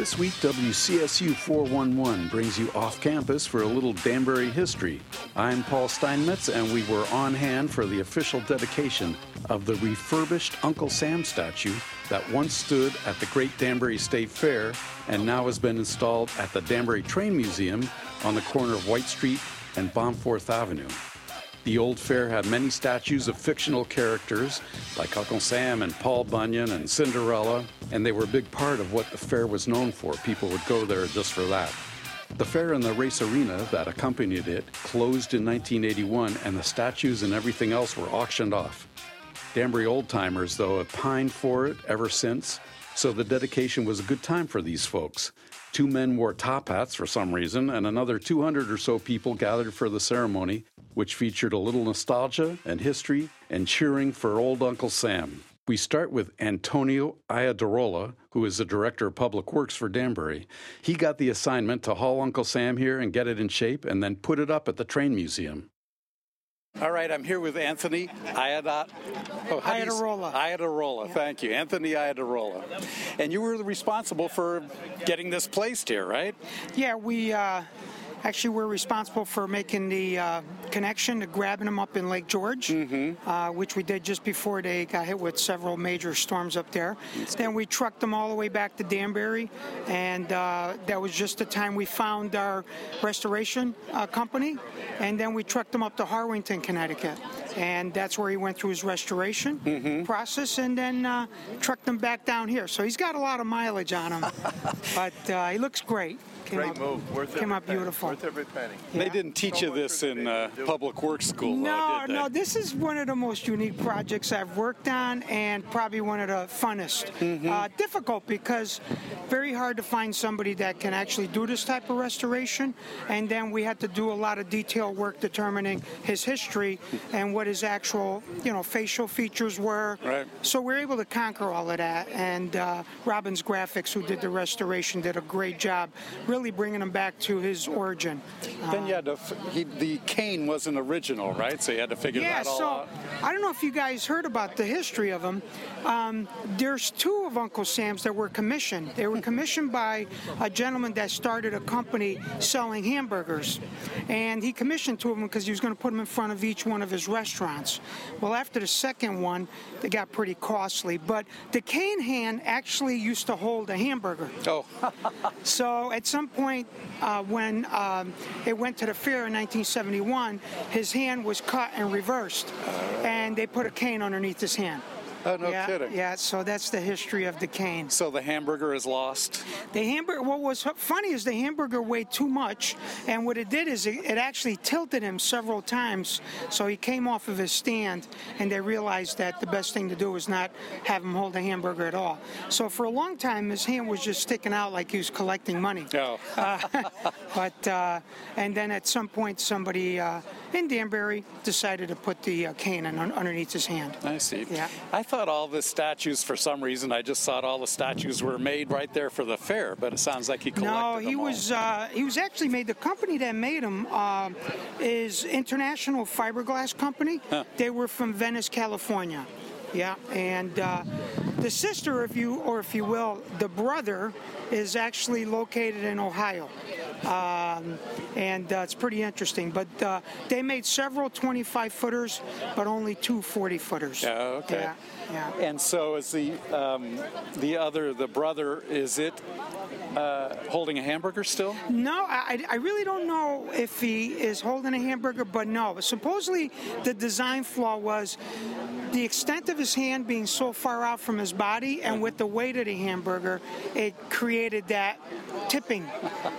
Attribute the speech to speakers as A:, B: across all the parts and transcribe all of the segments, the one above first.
A: This week, WCSU 411 brings you off campus for a little Danbury history. I'm Paul Steinmetz, and we were on hand for the official dedication of the refurbished Uncle Sam statue that once stood at the Great Danbury State Fair and now has been installed at the Danbury Train Museum on the corner of White Street and Bomforth Avenue. The old fair had many statues of fictional characters like Uncle Sam and Paul Bunyan and Cinderella, and they were a big part of what the fair was known for. People would go there just for that. The fair and the race arena that accompanied it closed in 1981, and the statues and everything else were auctioned off. Danbury old timers, though, have pined for it ever since, so the dedication was a good time for these folks. Two men wore top hats for some reason, and another 200 or so people gathered for the ceremony, which featured a little nostalgia and history and cheering for old Uncle Sam. We start with Antonio Iadarola, who is the Director of Public Works for Danbury. He got the assignment to haul Uncle Sam here and get it in shape and then put it up at the Train Museum. All right, I'm here with Anthony Iada, oh, how do you s-
B: Iadarola.
A: Iadarola, thank you. Anthony Iadarola. And you were responsible for getting this placed here, right?
B: Yeah, we uh, actually we're responsible for making the uh, connection to grabbing them up in Lake George, uh, which we did just before they got hit with several major storms up there. Then we trucked them all the way back to Danbury, and uh, that was just the time we found our restoration uh, company. And then we trucked them up to Harwinton, Connecticut. And that's where he went through his restoration process and then uh, trucked them back down here. So he's got a lot of mileage on him, but uh, he looks great. Came
C: Great
B: up-
C: move. Worth
B: came
C: every
B: up
C: penny.
B: beautiful.
C: Worth every penny.
A: They didn't teach you this in uh, public works school,
B: No,
A: though, did they?
B: no, this is one of the most unique projects I've worked on and probably one of the funnest.
A: Mm-hmm.
B: Uh, difficult because very hard to find somebody that can actually do this type of restoration. And then we had to do a lot of detailed work determining his history and what his actual, you know, facial features were.
A: Right.
B: So we're able to conquer all of that. And uh, Robbins Graphics, who did the restoration, did a great job really bringing him back to his origin.
A: Then you uh, had to, he, the cane wasn't original, right? So you had to figure
B: Yeah,
A: that all
B: so
A: out.
B: I don't know if you guys heard about the history of them. Um, there's two of Uncle Sam's that were commissioned. They were commissioned by a gentleman that started a company selling hamburgers, and he commissioned two of them because he was going to put them in front of each one of his restaurants. Well, after the second one, they got pretty costly. But the cane hand actually used to hold a hamburger.
A: Oh,
B: So at some point, uh, when um, it went to the fair in 1971, his hand was cut and reversed, and they put a cane underneath his hand.
A: Oh no
B: yeah,
A: kidding.
B: Yeah, so that's the history of the cane.
A: So the hamburger is lost.
B: The hamburger. What was funny is the hamburger weighed too much, and what it did is it, it actually tilted him several times. So he came off of his stand, and they realized that the best thing to do was not have him hold the hamburger at all. So for a long time, his hand was just sticking out like he was collecting money.
A: Oh,
B: But uh, and then at some point, somebody uh, in Danbury decided to put the uh, cane in, underneath his hand.
A: I see.
B: Yeah.
A: I thought all the statues, for some reason, I just thought all the statues were made right there for the fair, but it sounds like he collected
B: No, he was uh, he was actually made. The company that made them uh, is International Fiberglass Company. They were from Venice, California. Yeah, and uh, the sister, if you or if you will, the brother is actually located in Ohio. Um, and uh, it's pretty interesting. But uh, they made several 25 footers, but only two 40 footers.
A: Oh, okay.
B: Yeah, yeah.
A: And so is the um, the other, the brother, is it uh, holding a hamburger still?
B: No, I, I really don't know if he is holding a hamburger, but no. Supposedly, the design flaw was the extent of his hand being so far out from his body, and with the weight of the hamburger, it created that tipping.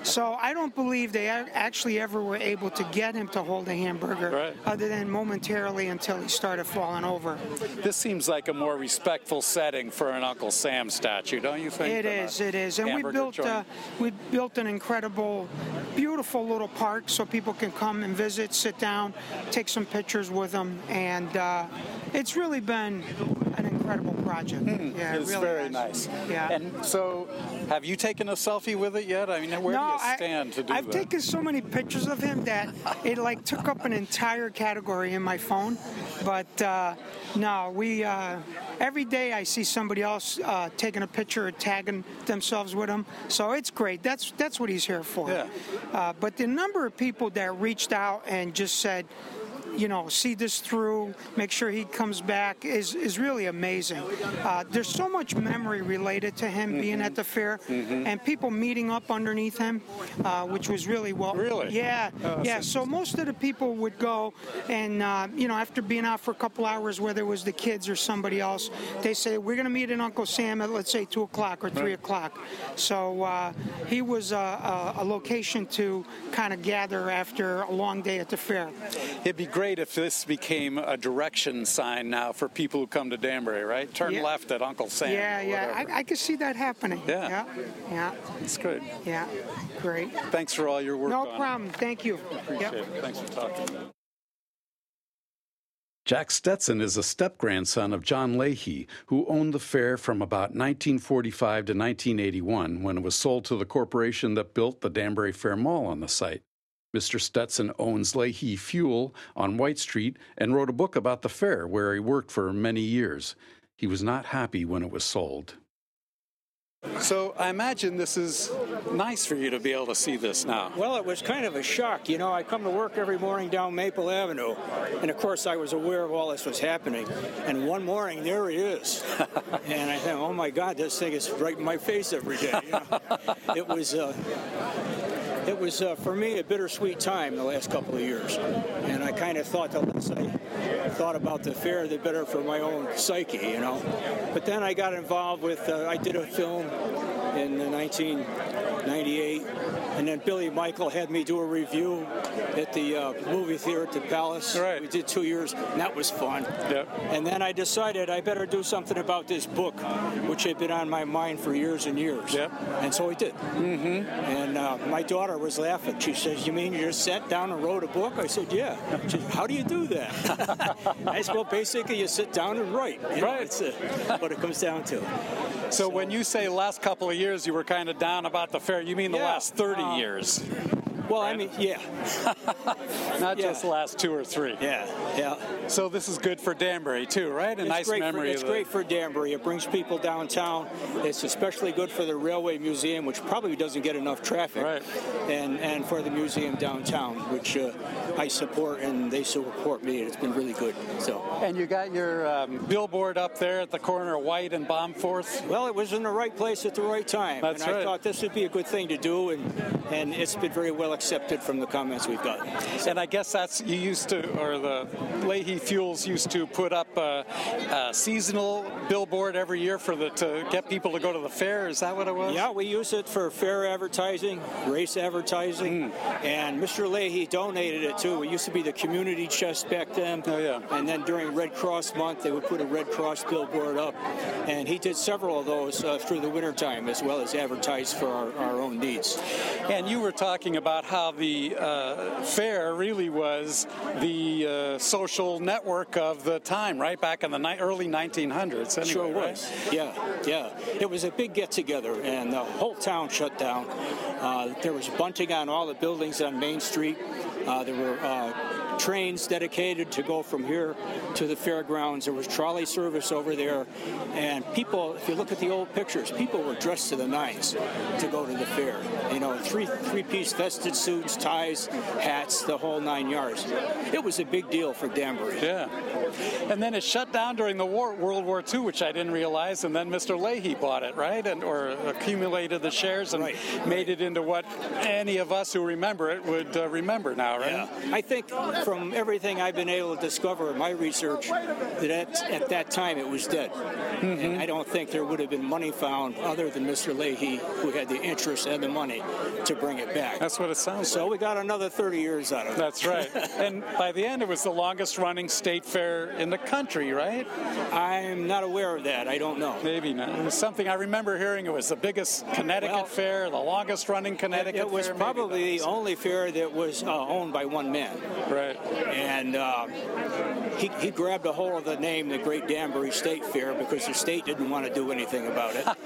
B: So I don't believe they actually ever were able to get him to hold a hamburger,
A: Right.
B: other than momentarily until he started falling over.
A: This seems like a more respectful setting for an Uncle Sam statue, don't you think?
B: It
A: a
B: is, it is, and we built
A: joint?
B: uh, we built an incredible, beautiful little park so people can come and visit, sit down, take some pictures with them, and uh, it's really been incredible project. Yeah,
D: it's
B: really
D: very
B: has.
D: nice.
B: Yeah.
D: And so, have you taken a selfie with it yet? I mean, where
B: no,
D: do you
B: I-
D: stand to do
B: I've
D: that?
B: taken so many pictures of him that it like took up an entire category in my phone. But uh, no, we uh, every day I see somebody else uh, taking a picture or tagging themselves with him. So it's great. That's that's what he's here for.
D: Yeah.
B: Uh, but the number of people that reached out and just said. You know, see this through, make sure he comes back is, is really amazing. Uh, there's so much memory related to him being
D: Mm-hmm.
B: at the fair and people meeting up underneath him, uh, which was really well.
D: Really?
B: Yeah,
D: Oh,
B: yeah. So most of the people would go, and uh, you know, after being out for a couple hours, whether it was the kids or somebody else, they say we're going to meet in Uncle Sam at let's say two o'clock or three o'clock. So uh, he was a, a, a location to kind of gather after a long day at the fair.
D: It'd be great if this became a direction sign now for people who come to Danbury, right? Turn
B: Yeah.
D: left at Uncle Sam.
B: yeah,
D: or
B: yeah. I, I could see that happening.
D: Yeah.
B: yeah, yeah,
D: It's good.
B: yeah. Great.
D: Thanks for all your work
B: No
D: on it.
B: problem. Thank you.
D: Appreciate
B: Yep.
D: it. Thanks for talking. Jack Stetson is a step grandson of John Leahy, who owned the fair from about 1945 to 1981 when it was sold to the corporation that built the Danbury Fair Mall on the site. Mr. Stetson owns Leahy Fuel on White Street and wrote a book about the fair where he worked for many years. He was not happy when it was sold. So I imagine this is nice for you to be able to see this now.
C: Well, it was kind of a shock. You know, I come to work every morning down Maple Avenue, and of course, I was aware of all this was happening. And one morning, there he is. and I think, oh my God, this thing is right in my face every day. You know? it was. Uh, it was uh, for me a bittersweet time the last couple of years, and I kind of thought the less I thought about the fair, the better for my own psyche, you know. But then I got involved with. Uh, I did a film in the 1998, and then Billy Michael had me do a review at the uh, movie theater at the Palace.
D: Right.
C: We did two years, and that was fun.
D: Yep.
C: And then I decided I better do something about this book, which had been on my mind for years and years.
D: Yep.
C: And so I did. Mm-hmm. And uh, my daughter was laughing. She says, "You mean you just sat down and wrote a book?" I said, "Yeah." She said, "How do you do that?" I said, "Well, basically, you sit down and write. You know,
D: Right.
C: It's uh, what it comes down to."
D: So when you say last couple of years you were kind of down about the fair, you mean the
C: Yeah,
D: last 30
C: uh,
D: years,
C: Well, I mean, yeah,
D: not
C: yeah.
D: just the last two or three.
C: yeah, yeah.
D: So this is good for Danbury too, right? A
C: It's
D: nice
C: great
D: memory.
C: For, it's
D: of the-
C: great for Danbury. It brings people downtown. It's especially good for the Railway Museum, which probably doesn't get enough traffic.
D: Right.
C: And and for the museum downtown, which uh, I support and they support me. It's been really good. So.
D: And you got your um, billboard up there at the corner of White and Bombforth.
C: Well, it was in the right place at the right time,
D: That's
C: and I thought this would be a good thing to do, and and it's been very well accepted from the comments we've gotten.
D: And I guess that's you used to, or the Leahy Fuels used to put up a, a seasonal billboard every year for the to get people to go to the fair. Is that what it was?
C: Yeah, we use it for fair advertising, race advertising,
D: Hmm.
C: and Mr. Leahy donated it too. It used to be the community chest back then.
D: Oh, yeah.
C: And then during Red Cross month, they would put a Red Cross billboard up, and he did several of those uh, through the wintertime as well as advertise for our, our own needs.
D: And you were talking about how the uh, fair really was the uh, social network of the time, right back in the ni- early 1900s. Anyway,
C: Sure
D: right?
C: was. Yeah, yeah. It was a big get together, and the whole town shut down. Uh, there was bunting on all the buildings on Main Street. Uh, there were uh, trains dedicated to go from here to the fairgrounds. There was trolley service over there, and people. If you look at the old pictures, people were dressed to the nines to go to the fair. You know, three three-piece vested suits, ties, hats, the whole nine yards. It was a big deal for Danbury.
D: Yeah. And then it shut down during the war, World War II, which I didn't realize. And then Mr. Leahy bought it, right? And or accumulated the shares and
C: Right.
D: made it into what any of us who remember it would uh, remember now, right?
C: Yeah. I think from everything I've been able to discover in my research, that at, at that time it was dead. And I don't think there would have been money found other than Mr. Leahy, who had the interest and the money to bring it back.
D: That's what it sounds
C: so
D: like.
C: we got another 30 years out of it.
D: That's right. and by the end, it was the longest running state fair in the country, right?
C: I'm not aware of that. I don't know.
D: Maybe not. It was something I remember hearing. It was the biggest Connecticut
C: Well,
D: fair, the longest running Connecticut fair.
C: It was
D: fair.
C: probably the only fair that was uh, owned by one man.
D: Right.
C: And uh, he, he grabbed a hold of the name, the Great Danbury State Fair, because the state didn't want to do anything about it.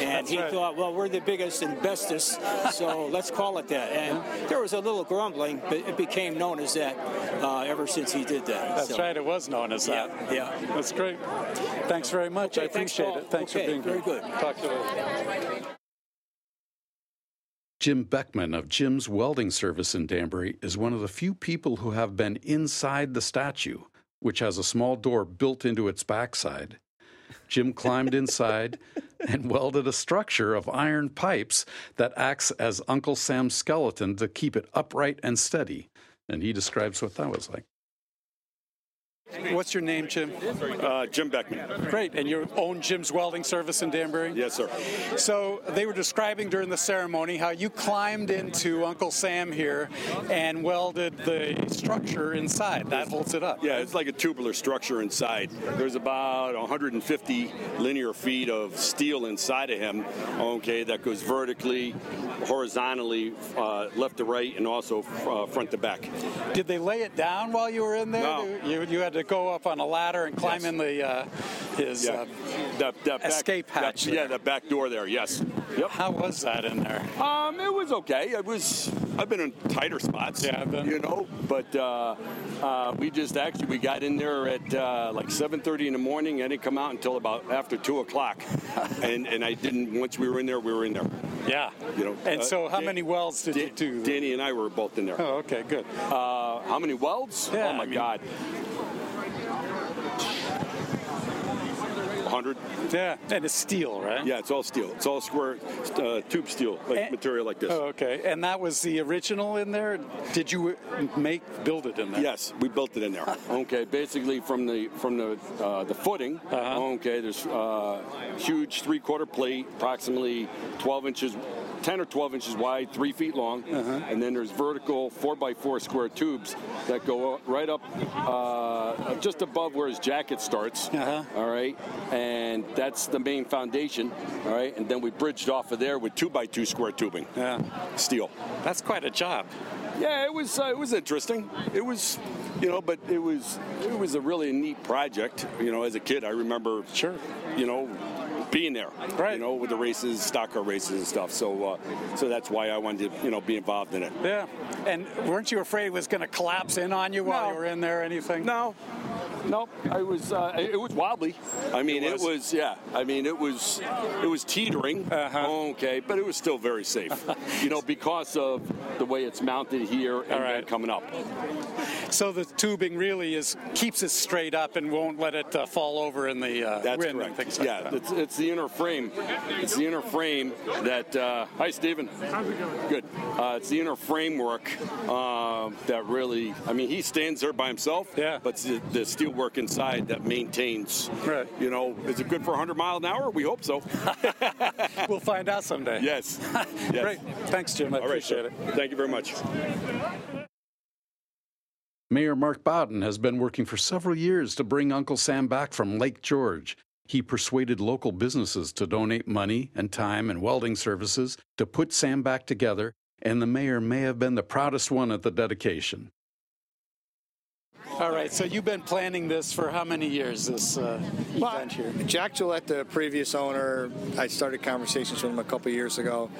C: And he
D: right.
C: thought, well, we're the biggest and bestest, so let's call it that. And there was a little grumbling, but it became known as that uh, ever since he did that.
D: That's
C: So,
D: right. It was known as that.
C: Yeah, yeah.
D: That's great. Thanks very much.
C: Okay,
D: I appreciate
C: Paul.
D: it. Thanks
C: Okay,
D: for being
C: very
D: here.
C: good.
D: Talk to you later.
A: Jim Beckman of Jim's Welding Service in Danbury is one of the few people who have been inside the statue, which has a small door built into its backside. Jim climbed inside and welded a structure of iron pipes that acts as Uncle Sam's skeleton to keep it upright and steady. And he describes what that was like.
D: What's your name, Jim?
E: Uh, Jim Beckman.
D: Great. And you own Jim's Welding Service in Danbury?
E: Yes, sir.
D: So they were describing during the ceremony how you climbed into Uncle Sam here and welded the structure inside. That holds it up.
E: Yeah, it's like a tubular structure inside. There's about 150 linear feet of steel inside of him, okay, that goes vertically, horizontally, uh, left to right, and also uh, front to back.
D: Did they lay it down while you were in there?
E: No.
D: You, you had to go up on a ladder and climb
E: Yes.
D: in the uh, his.
E: Yeah,
D: Uh,
E: that, that back,
D: escape hatch
E: that- yeah, the back door there. Yes. Yep.
D: how was that in there?
E: Um, it was okay. It was. I've been in tighter spots.
D: Yeah, I've been.
E: You know, but uh, uh, we just actually we got in there at uh, like 7:30 in the morning. I didn't come out until about after two o'clock, and and I didn't. Once we were in there, we were in there.
D: Yeah.
E: You know.
D: And
E: uh,
D: so, how
E: Dan-
D: many welds did you do?
E: Danny and I were both in there.
D: Oh, okay, good.
E: Uh, how many welds?
D: Yeah,
E: oh my
D: I mean-
E: God. 100.
D: Yeah, and it's steel, right?
E: Yeah, it's all steel. It's all square uh, tube steel, like
D: And-
E: material like this.
D: Oh, okay. And that was the original in there. Did you make build it in there?
E: Yes, we built it in there. Okay, basically from the from the uh, the footing.
D: Uh-huh.
E: Okay, there's uh, huge three-quarter plate, approximately 12 inches, 10 or 12 inches wide, three feet long,
D: Uh-huh.
E: and then there's vertical four by four square tubes that go right up uh, just above where his jacket starts.
D: Uh-huh.
E: All right, and that's the main foundation. All right, and then we bridged off of there with two by two square tubing,
D: Yeah.
E: steel.
D: That's quite a job.
E: Yeah, it was uh, it was interesting. It was, you know, but it was it was a really neat project. You know, as a kid, I remember,
D: Sure.
E: you know, being there,
D: Right.
E: You know, with the races, stock car races and stuff. So, uh, so that's why I wanted to, you know, be involved in it.
D: Yeah. And weren't you afraid it was going to collapse in on you while
E: No.
D: you were in there or anything?
E: No, no, I was. Uh, it was wobbly. I mean,
D: It
E: it
D: was?
E: was. yeah. I mean, it was. It was teetering.
D: Uh-huh.
E: Okay, but it was still very safe. you know, because of the way it's mounted here and
D: All
E: then
D: right.
E: coming up.
D: So the tubing really is keeps it straight up and won't let it uh, fall over in the uh,
E: That's
D: wind
E: correct.
D: and things like
E: yeah,
D: that.
E: it's, it's the inner frame. It's the inner frame that. Uh, hi, Stephen. How's it going? Good. Uh, it's the inner framework uh, that really. I mean, he stands there by himself.
D: Yeah.
E: But it's the, the steel work inside that maintains.
D: Right.
E: You know, is it good for 100 mile an hour? We hope so.
D: We'll find out someday.
E: yes. yes.
D: Great. Thanks, Jim. I
E: All right.
D: appreciate
E: sir.
D: it.
E: Thank you very much.
A: Mayor Mark Boughton has been working for several years to bring Uncle Sam back from Lake George. He persuaded local businesses to donate money and time and welding services to put Sam back together, and the mayor may have been the proudest one at the dedication.
D: All right. So you've been planning this for how many years? This uh, event here.
F: Jack Gillette, the previous owner, I started conversations with him a couple years ago,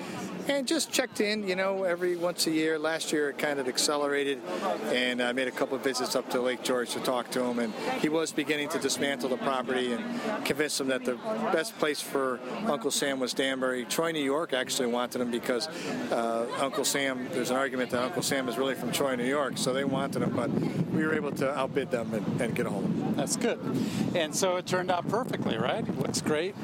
F: and just checked in. You know, every once a year. Last year it kind of accelerated, and I made a couple of visits up to Lake George to talk to him. And he was beginning to dismantle the property and convince him that the best place for Uncle Sam was Danbury. Troy, New York, actually wanted him because uh, Uncle Sam. There's an argument that Uncle Sam is really from Troy, New York, so they wanted him, but we were able to outbid them and, and get a hold of him.
D: That's good. And so it turned out perfectly, right? It looks great.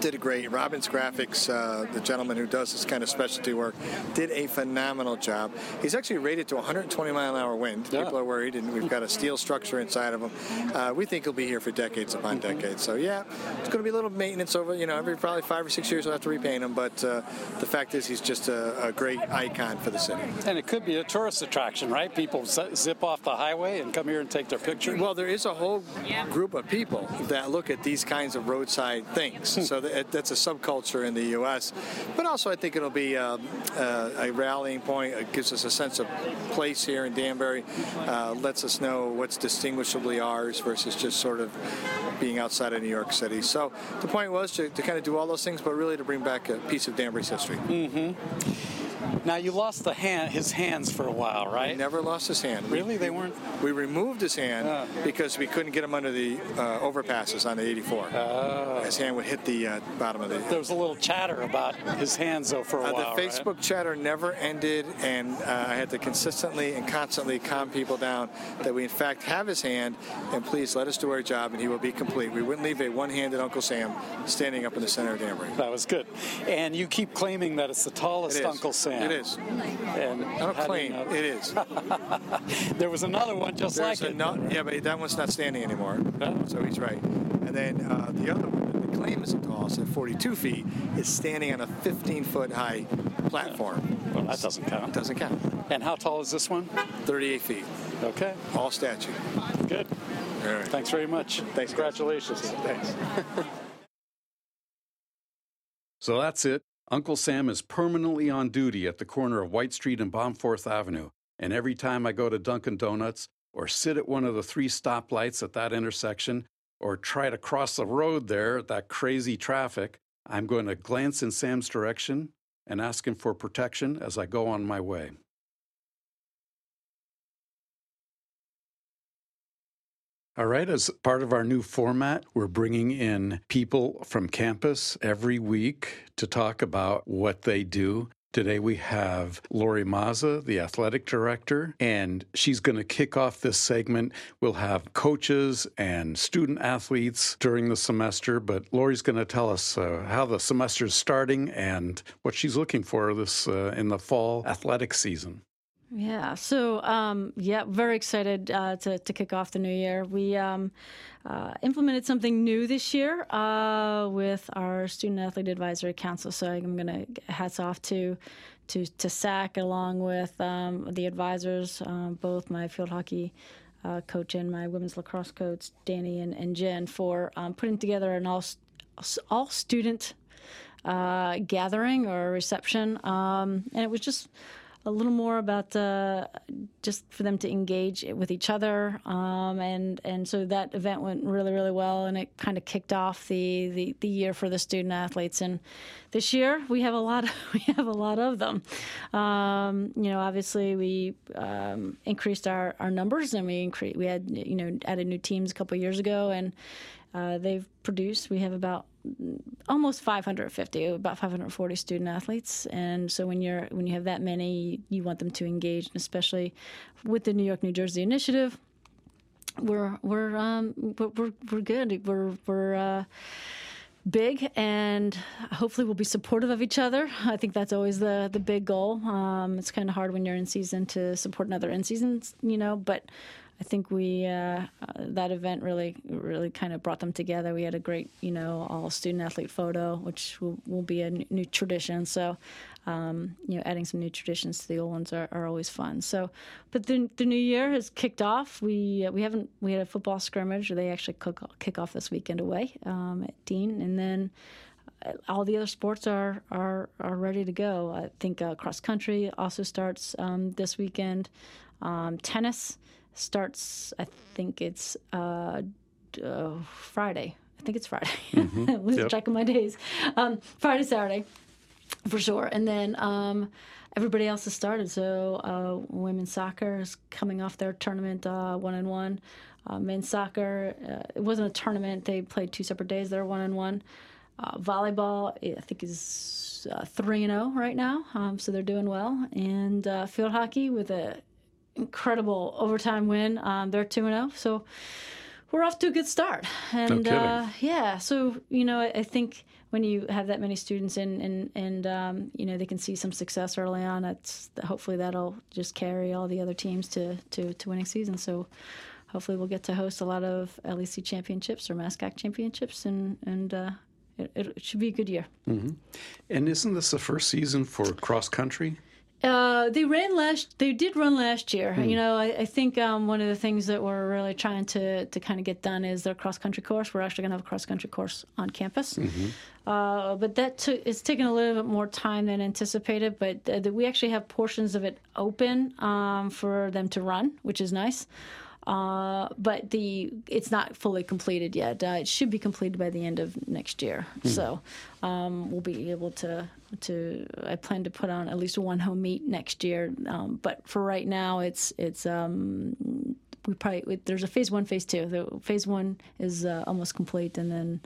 F: did a great. Robbins Graphics, uh, the gentleman who does this kind of specialty work, did a phenomenal job. He's actually rated to 120 mile an hour wind.
D: Yeah.
F: People are worried, and we've got a steel structure inside of him. Uh, we think he'll be here for decades upon decades. So yeah, it's going to be a little maintenance over. You know, every probably five or six years we'll have to repaint him. But uh, the fact is, he's just a, a great icon for the city.
D: And it could be a tourist attraction, right? People zip off the highway and come here here and take their picture?
F: Well, there is a whole group of people that look at these kinds of roadside things. so that, that's a subculture in the U.S. But also, I think it'll be um, uh, a rallying point. It gives us a sense of place here in Danbury. Uh, lets us know what's distinguishably ours versus just sort of being outside of New York City. So the point was to, to kind of do all those things, but really to bring back a piece of Danbury's history.
D: Mm-hmm. Now you lost the hand, his hands for a while, right?
F: He never lost his hand.
D: Really, they weren't.
F: We removed his hand uh. because we couldn't get him under the uh, overpasses on the 84.
D: Uh.
F: His hand would hit the uh, bottom of the.
D: There was a little chatter about his hands though for a
F: uh,
D: while.
F: The Facebook
D: right?
F: chatter never ended, and uh, I had to consistently and constantly calm people down that we in fact have his hand, and please let us do our job, and he will be complete. We wouldn't leave a one-handed Uncle Sam standing up in the center of the Danbury.
D: That was good, and you keep claiming that it's the tallest
F: it
D: Uncle Sam.
F: It is.
D: And
F: I don't claim it is.
D: there was another one just
F: There's
D: like it.
F: No, yeah, but that one's not standing anymore. So he's right. And then uh, the other one the claim is the tallest at 42 feet is standing on a 15 foot high platform.
D: Well, that doesn't count.
F: Doesn't count.
D: And how tall is this one?
F: 38 feet.
D: Okay.
F: All statue.
D: Good.
F: All right.
D: Thanks very much.
F: Thanks.
D: Congratulations.
F: Thanks.
A: so that's it. Uncle Sam is permanently on duty at the corner of White Street and Bomforth Avenue, and every time I go to Dunkin' Donuts or sit at one of the three stoplights at that intersection or try to cross the road there at that crazy traffic, I'm going to glance in Sam's direction and ask him for protection as I go on my way. All right, as part of our new format, we're bringing in people from campus every week to talk about what they do. Today we have Lori Mazza, the athletic director, and she's going to kick off this segment. We'll have coaches and student athletes during the semester, but Lori's going to tell us uh, how the semester is starting and what she's looking for this uh, in the fall athletic season.
G: Yeah. So, um, yeah, very excited uh, to, to kick off the new year. We um, uh, implemented something new this year uh, with our Student Athlete Advisory Council. So I'm going to hats off to to to SAAC along with um, the advisors, um, both my field hockey. Uh, coach and my women's lacrosse coach, Danny and, and Jen, for um, putting together an all all student uh, gathering or reception, um, and it was just a little more about uh, just for them to engage with each other, um, and and so that event went really really well, and it kind of kicked off the, the, the year for the student athletes. And this year we have a lot of, we have a lot of them. Um, you know, obviously we um, increased our, our numbers, and we increased we had you know added new teams a couple years ago, and uh, they've produced. We have about almost 550, about 540 student athletes, and so when you're when you have that many, you want them to engage, and especially with the New York New Jersey initiative. We're we're um, we're we're good. We're we're uh, big and hopefully we'll be supportive of each other. I think that's always the the big goal. Um, it's kind of hard when you're in season to support another in season, you know, but I think we uh, uh, that event really really kind of brought them together. We had a great you know all student athlete photo, which will, will be a new tradition. So um, you know adding some new traditions to the old ones are, are always fun. So, but the, the new year has kicked off. We uh, we haven't we had a football scrimmage. They actually cook, kick off this weekend away um, at Dean, and then uh, all the other sports are are, are ready to go. I think uh, cross country also starts um, this weekend. Um, tennis starts. I think it's uh, uh, Friday. I think it's Friday. Mm-hmm. Lose yep. track of my days. Um, Friday, Saturday, for sure. And then um, everybody else has started. So uh, women's soccer is coming off their tournament uh, one and one. Uh, men's soccer, uh, it wasn't a tournament. They played two separate days. They're one and one. volleyball, I think, is three and zero oh right now. Um, so they're doing well. And field hockey with a incredible overtime win. Um, they're 2 0. So we're off to a good start. And
A: no
G: uh, yeah, so, you know, I, I, think when you have that many students and, and, and um, you know, they can see some success early on, it's, hopefully that'll just carry all the other teams to, to, to winning seasons. So hopefully we'll get to host a lot of LEC championships or MASCAC championships and, and uh, it, it, should be a good year.
A: Mm-hmm. And isn't this the first season for cross country?
G: Uh, they ran last. They did run last year.
A: Hmm.
G: You know, I, I think um, one of the things that we're really trying to to kind of get done is their cross country course. We're actually going to have a cross country course on campus.
A: Mm-hmm.
G: Uh, but that took it's taken a little bit more time than anticipated. But uh, we actually have portions of it open um, for them to run, which is nice. Uh, but the it's not fully completed yet. Uh, it should be completed by the end of next year. So um, we'll be able to to. I plan to put on at least one home meet next year. Um, but for right now, it's it's. Um, we probably there's a phase one, phase two. The phase one is uh, almost complete, and then,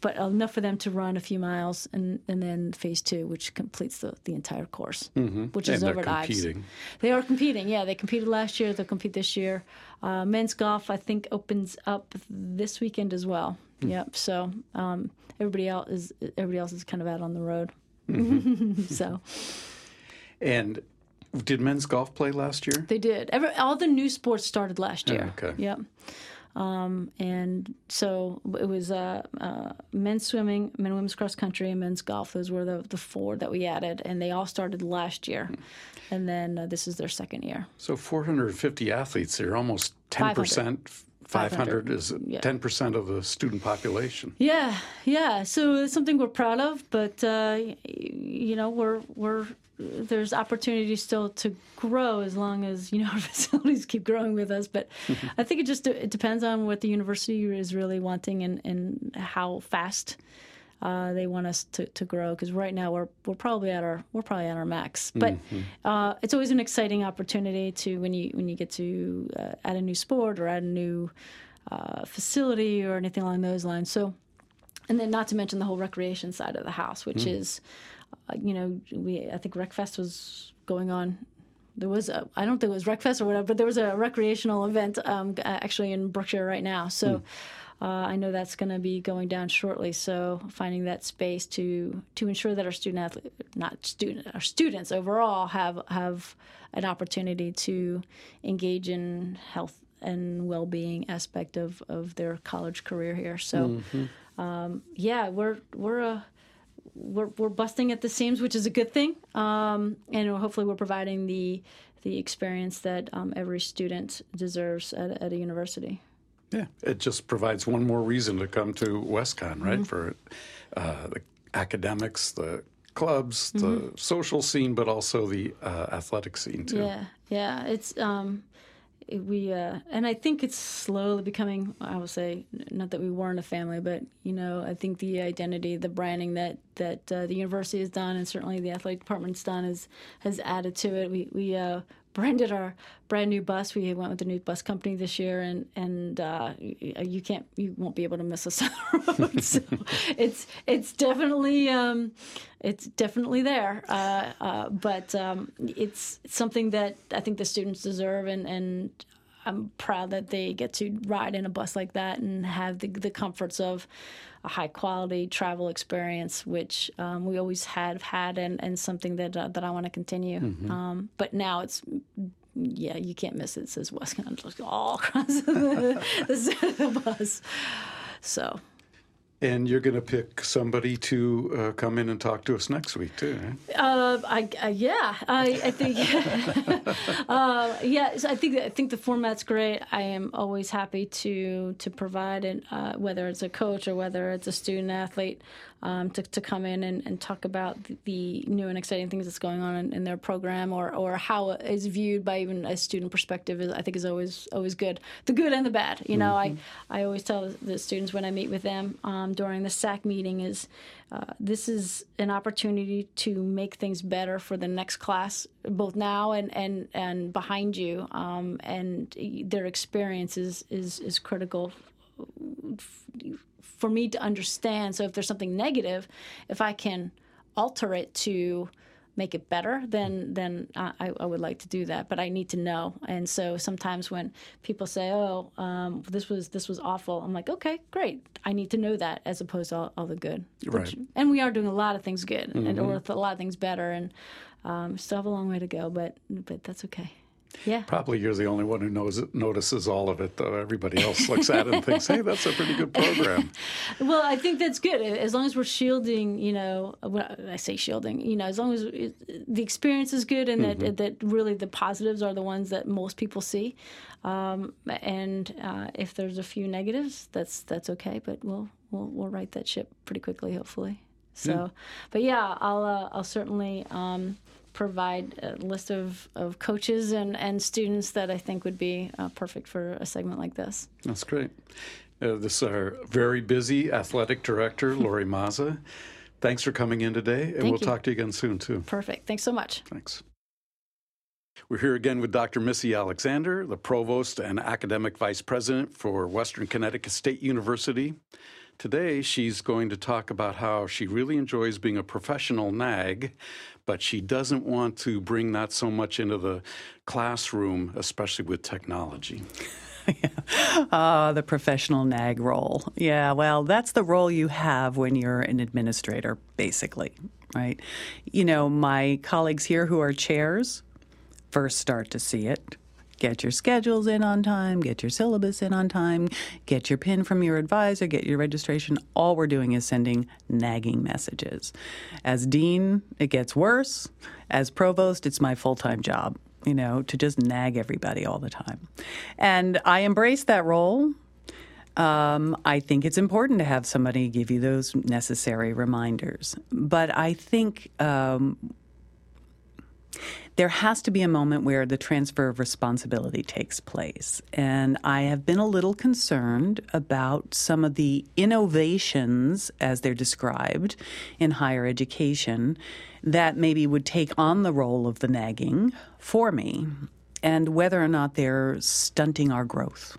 G: but enough for them to run a few miles, and and then phase two, which completes the, the entire course, which is
A: And they're
G: over at Ives.
A: competing.
G: They are competing. Yeah, they competed last year. They'll compete this year. Uh, men's golf, I think, opens up this weekend as well. Yep. So um, everybody else is everybody else is kind of out on the road. so
A: And did men's golf play last year?
G: they did. Every, all the new sports started last year.
A: okay.
G: Yep. Um, and so it was uh, uh, men's swimming, men and women's cross country, and men's golf. Those were the, the four that we added, and they all started last year. And then uh, this is their second year.
A: So 450 athletes there, almost 10%. 500 is
G: Yeah.
A: 10% of the student population.
G: Yeah, yeah. So it's something we're proud of, but uh, y- you know, we're we're there's opportunity still to grow as long as you know our facilities keep growing with us. But I think it just it depends on what the university is really wanting and and how fast. Uh, they want us to, to grow because right now we're we're probably at our we're probably at our max. But uh, it's always an exciting opportunity to when you when you get to uh, add a new sport or add a new uh, facility or anything along those lines. So and then not to mention the whole recreation side of the house, which is, uh, you know, we I think RecFest was going on. There was a, I don't think it was RecFest or whatever, but there was a recreational event um, actually in Brookshire right now. So uh, I know that's going to be going down shortly. So finding that space to to ensure that our student athlete, not student, our students overall have have an opportunity to engage in health and well-being aspect of, of their college career here. So yeah, we're we're uh, we're we're busting at the seams, which is a good thing, um, and hopefully we're providing the the experience that um, every student deserves at, at a university.
A: Yeah, it just provides one more reason to come to WestConn, right? For uh, the academics, the clubs, the social scene, but also the uh, athletic scene too.
G: Yeah, yeah, it's um, it- we uh, and I think it's slowly becoming. I will say not that we weren't a family, but you know, I think the identity, the branding that that uh, the university has done, and certainly the athletic department's done, is has added to it. We we uh, branded our brand new bus. We went with the new bus company this year, and and uh, you can't, you won't be able to miss us on the road. so it's it's definitely um, it's definitely there. Uh, uh, but um, it's something that I think the students deserve, and and I'm proud that they get to ride in a bus like that and have the, the comforts of a high quality travel experience, which um, we always have had, and, and something that uh, that I want to continue. Um, but now it's yeah, you can't miss it. It says WestConn just all across the, the, the bus. So
A: And you're going to pick somebody to uh, come in and talk to us next week too, right?
G: Uh, I, I yeah, I, I think uh, yeah, so I think I think the format's great. I am always happy to to provide it, uh, whether it's a coach or whether it's a student athlete, um, to to come in and, and talk about the, the new and exciting things that's going on in, in their program or or how it is viewed by even a student perspective. Is, I think is always always good, the good and the bad. You know, I I always tell the students when I meet with them um, during the SAAC meeting is uh, this is an opportunity to make things better for the next class, both now and and, and behind you. Um, and their experience is is, is critical for me to understand. So if there's something negative, if I can alter it to make it better, then then I, I would like to do that. But I need to know. And so sometimes when people say, "Oh, um, this was this was awful," I'm like, "Okay, great. I need to know that," as opposed to all, all the good.
A: Right.
G: and we are doing a lot of things good, and or a lot of things better, and um, still have a long way to go. But but that's okay. Yeah.
A: Probably you're the only one who knows it, notices all of it, though. Everybody else looks at it and thinks, "Hey, that's a pretty good program."
G: well, I think that's good as long as we're shielding. You know, I say shielding, you know, as long as it, the experience is good and mm-hmm. that that really the positives are the ones that most people see. Um, and uh, if there's a few negatives, that's that's okay. But we'll we'll we'll right that ship pretty quickly, hopefully. So, yeah. but yeah, I'll uh, I'll certainly. Um, provide a list of, of coaches and, and students that I think would be uh, perfect for a segment like this.
A: That's great. Uh, this is our very busy athletic director, Lori Mazza. Thanks for coming in today, and
G: Thank
A: we'll
G: you.
A: talk to you again soon, too.
G: Perfect. Thanks so much.
A: Thanks. We're here again with Dr. Missy Alexander, the Provost and Academic Vice President for Western Connecticut State University. Today, she's going to talk about how she really enjoys being a professional nag, but she doesn't want to bring that so much into the classroom, especially with technology.
H: uh, the professional nag role. Yeah, well, that's the role you have when you're an administrator, basically, right? You know, my colleagues here who are chairs first start to see it Get your schedules in on time, get your syllabus in on time, get your PIN from your advisor, get your registration. All we're doing is sending nagging messages. As dean, it gets worse. As provost, it's my full time job, you know, to just nag everybody all the time. And I embrace that role. Um, I think it's important to have somebody give you those necessary reminders. But I think um, there has to be a moment where the transfer of responsibility takes place. And I have been a little concerned about some of the innovations, as they're described, in higher education that maybe would take on the role of the nagging for me, and whether or not they're stunting our growth.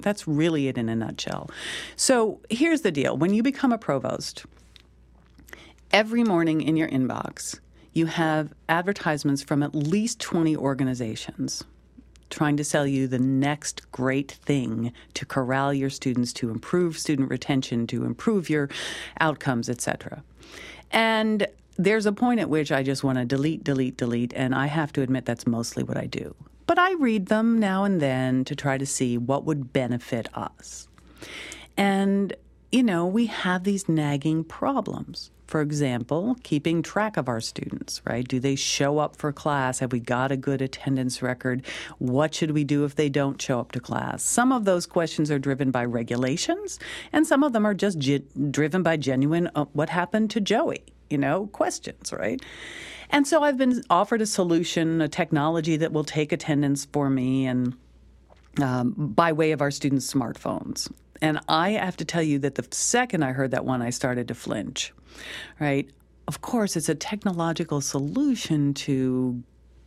H: That's really it in a nutshell. So here's the deal when you become a provost, every morning in your inbox, you have advertisements from at least 20 organizations trying to sell you the next great thing to corral your students to improve student retention to improve your outcomes etc and there's a point at which i just want to delete delete delete and i have to admit that's mostly what i do. But i read them now and then to try to see what would benefit us. And you know we have these nagging problems for example, keeping track of our students, right? Do they show up for class? Have we got a good attendance record? What should we do if they don't show up to class? Some of those questions are driven by regulations, and some of them are just driven by genuine uh, what happened to Joey, you know, questions, right? And so I've been offered a solution, a technology that will take attendance for me and um, by way of our students' smartphones. And I have to tell you that the second I heard that one, I started to flinch, right? Of course, it's a technological solution to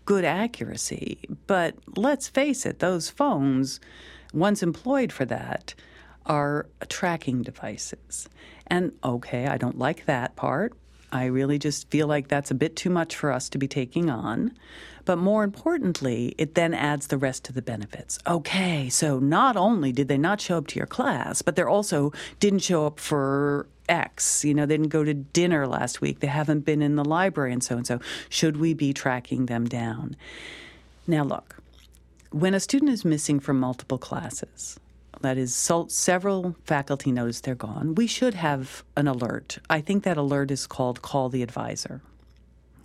H: good accuracy, but let's face it, those phones, once employed for that, are tracking devices. And okay, I don't like that part. I really just feel like that's a bit too much for us to be taking on. But more importantly, it then adds the rest to the benefits. Okay, so not only did they not show up to your class, but they also didn't show up for X. You know, they didn't go to dinner last week. They haven't been in the library and so and so. Should we be tracking them down? Now, look, when a student is missing from multiple classes, that is, several faculty notice they're gone, we should have an alert. I think that alert is called Call the Advisor.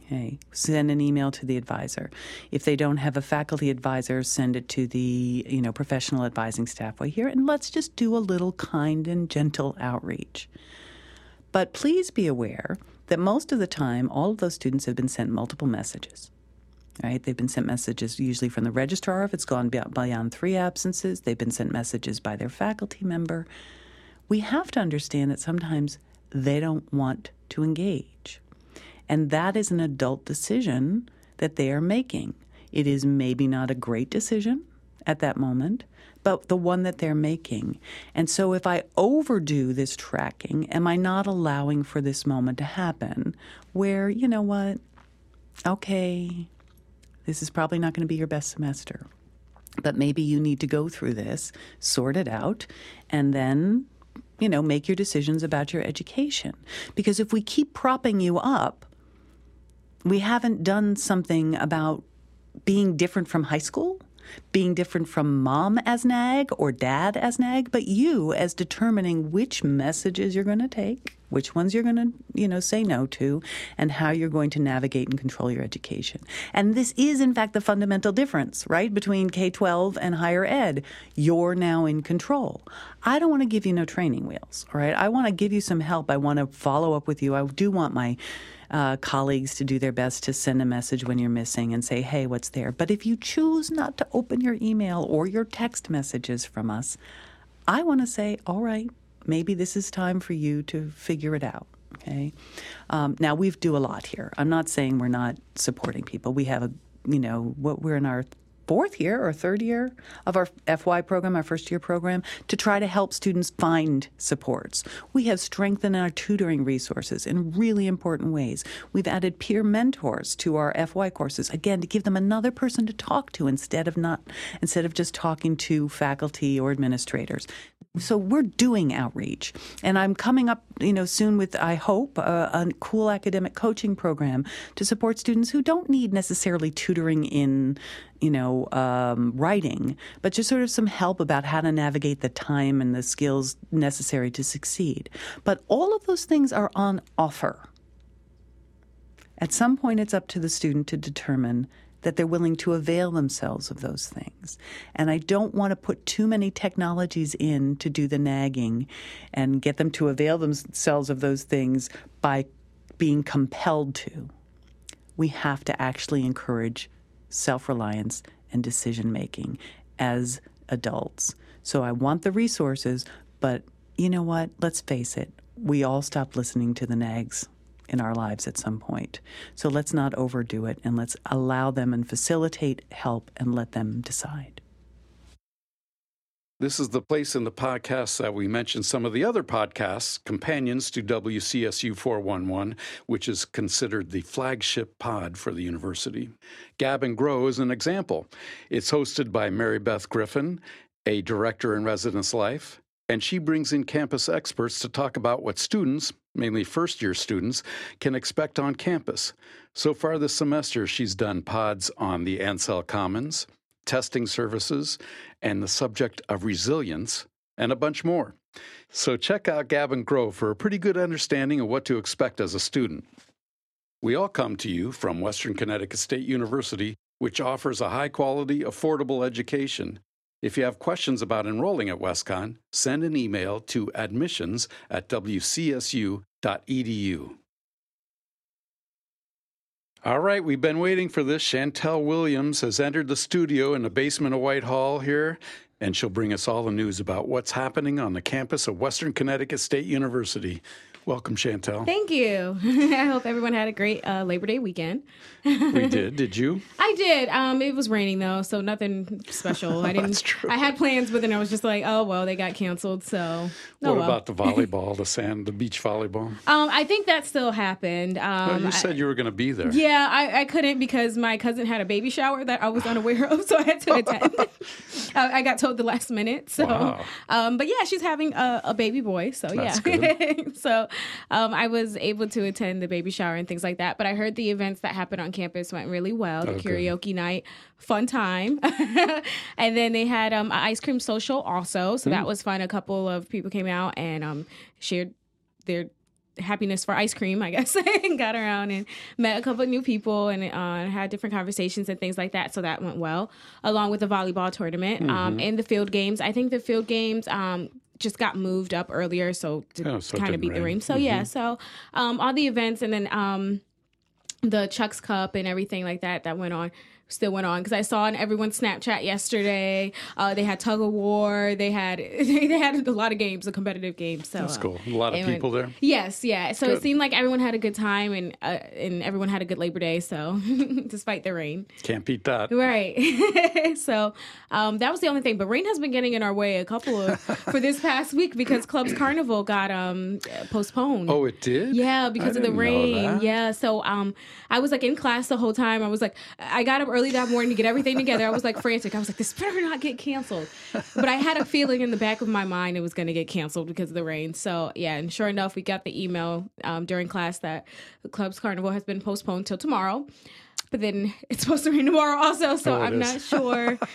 H: Okay. Send an email to the advisor. If they don't have a faculty advisor, send it to the you know professional advising staff way here, and let's just do a little kind and gentle outreach. But please be aware that most of the time, all of those students have been sent multiple messages. Right? They've been sent messages usually from the registrar if it's gone beyond three absences. They've been sent messages by their faculty member. We have to understand that sometimes they don't want to engage. And that is an adult decision that they are making. It is maybe not a great decision at that moment, but the one that they're making. And so if I overdo this tracking, am I not allowing for this moment to happen where, you know what, okay, this is probably not going to be your best semester. But maybe you need to go through this, sort it out, and then, you know, make your decisions about your education. Because if we keep propping you up, we haven't done something about being different from high school, being different from mom as nag or dad as nag, but you as determining which messages you're going to take, which ones you're going to, you know, say no to, and how you're going to navigate and control your education. And this is, in fact, the fundamental difference, right, between K 12 and higher ed. You're now in control. I don't want to give you no training wheels, all right? I want to give you some help. I want to follow up with you. I do want my uh, colleagues to do their best to send a message when you're missing and say, hey, what's there? But if you choose not to open your email or your text messages from us, I want to say, all right, maybe this is time for you to figure it out. Okay. Um, now we do a lot here. I'm not saying we're not supporting people. We have a, you know, what we're in our fourth year or third year of our FY program, our first year program, to try to help students find supports. We have strengthened our tutoring resources in really important ways. We've added peer mentors to our FY courses, again, to give them another person to talk to instead of not instead of just talking to faculty or administrators. So we're doing outreach, and I'm coming up, you know, soon with I hope a, a cool academic coaching program to support students who don't need necessarily tutoring in you know, um, writing, but just sort of some help about how to navigate the time and the skills necessary to succeed. But all of those things are on offer. At some point, it's up to the student to determine that they're willing to avail themselves of those things. And I don't want to put too many technologies in to do the nagging and get them to avail themselves of those things by being compelled to. We have to actually encourage self reliance and decision making as adults. So I want the resources, but you know what? Let's face it, we all stop listening to the nags in our lives at some point. So let's not overdo it and let's allow them and facilitate help and let them decide.
A: This is the place in the podcast that we mention some of the other podcasts, companions to WCSU 411, which is considered the flagship pod for the university. Gab and Grow is an example. It's hosted by Mary Beth Griffin, a director in residence life, and she brings in campus experts to talk about what students, mainly first year students, can expect on campus. So far this semester, she's done pods on the Ansel Commons testing services, and the subject of resilience, and a bunch more. So check out Gab and Grow for a pretty good understanding of what to expect as a student. We all come to you from Western Connecticut State University, which offers a high quality, affordable education. If you have questions about enrolling at WestConn, send an email to admissions at wcsu.edu. All right, we've been waiting for this. Chantel Williams has entered the studio in the basement of White Hall here, and she'll bring us all the news about what's happening on the campus of Western Connecticut State University. Welcome, Chantel.
I: Thank you. I hope everyone had a great uh, Labor Day weekend.
A: we did. Did you?
I: I did. Um, it was raining though, so nothing special. I didn't. I had plans, but then I was just like, oh well, they got canceled. So. Oh,
A: what
I: well.
A: about the volleyball, the sand, the beach volleyball?
I: Um, I think that still happened. Um,
A: well, you said I, you were going to be there.
I: Yeah, I, I, couldn't because my cousin had a baby shower that I was unaware of, so I had to attend. I, I, got told the last minute. So, wow. um, but yeah, she's having a, a baby boy. So That's yeah, so um, I was able to attend the baby shower and things like that. But I heard the events that happened on campus went really well. The okay. karaoke night, fun time, and then they had um, an ice cream social also, so mm. that was fun. A couple of people came out and um, shared their happiness for ice cream, I guess, and got around and met a couple of new people and uh, had different conversations and things like that. So that went well, along with the volleyball tournament um, mm-hmm. um, and the field games. I think the field games um, just got moved up earlier, so to oh, so kind of beat rain. the rain. So mm-hmm. yeah, so um, all the events and then um, the Chuck's Cup and everything like that that went on still went on because I saw on everyone's Snapchat yesterday. Uh, they had tug of war. They had they had a lot of games, a competitive games. So
A: that's cool. A lot of people there.
I: Yes, yeah. So good. it seemed like everyone had a good time and uh, and everyone had a good Labor Day. So despite the rain,
A: can't beat that.
I: Right. so um, that was the only thing. But rain has been getting in our way a couple of for this past week because Club's Carnival got um, postponed.
A: Oh, it did.
I: Yeah, because of the rain. Yeah. So um, I was like in class the whole time. I was like, I got up early that morning to get everything together. I was like frantic. I was like, this better not get canceled. But I had a feeling in the back of my mind it was going to get canceled because of the rain. So yeah, and sure enough, we got the email um, during class that the club's carnival has been postponed till tomorrow. but then it's supposed to rain tomorrow also, so
A: Oh,
I: I'm
A: is.
I: not sure.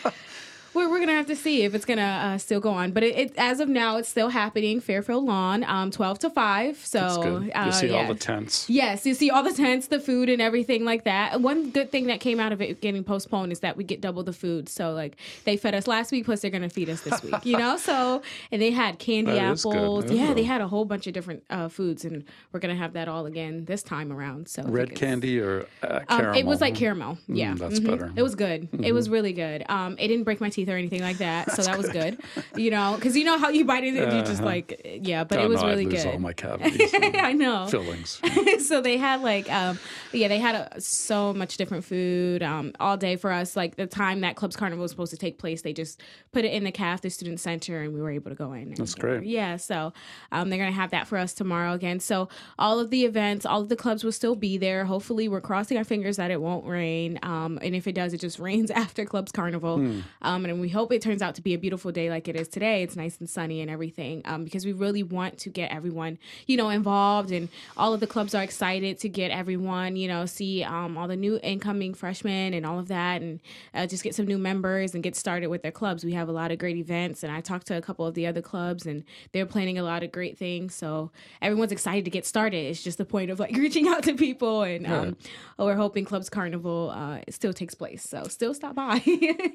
I: We're, we're gonna have to see if it's gonna uh, still go on, but it, it as of now it's still happening. Fairfield Lawn, um, twelve to five. So uh,
A: you see all the tents.
I: Yes, you see all the tents, the food, and everything like that. One good thing that came out of it getting postponed is that we get double the food. So like they fed us last week, plus they're gonna feed us this week. You know, so and they had candy
A: That
I: apples. Yeah, they had a whole bunch of different uh, foods, and we're gonna have that all again this time around. So
A: Red candy or uh,
I: um,
A: caramel?
I: it was like caramel. Yeah,
A: that's
I: Mhm.
A: better.
I: It was good. It was really good. Um, it didn't break my teeth or anything like that, so that was good. You know, because you know how you bite it, and you just
A: Uh-huh.
I: like yeah, but
A: Oh,
I: it was
A: no,
I: really good.
A: all my cavities.
I: I know.
A: Fillings.
I: so they had like um yeah they had uh so much different food um all day for us like the time that clubs carnival was supposed to take place they just put it in the caf the student center and we were able to go in
A: That's great.
I: yeah so um they're gonna have that for us tomorrow again so all of the events all of the clubs will still be there hopefully we're crossing our fingers that it won't rain um and if it does it just rains after clubs carnival
A: Hmm.
I: um and we hope it turns out to be a beautiful day like it is today. It's nice and sunny and everything um because we really want to get everyone you know involved and all of the clubs are excited to get everyone you know see um, all the new incoming freshmen and all of that and uh, just get some new members and get started with their clubs. We have a lot of great events and i talked to a couple of the other clubs and they're planning a lot of great things. So everyone's excited to get started. It's just the point of like reaching out to people and um, we're hoping clubs carnival uh, still takes place. So still stop by.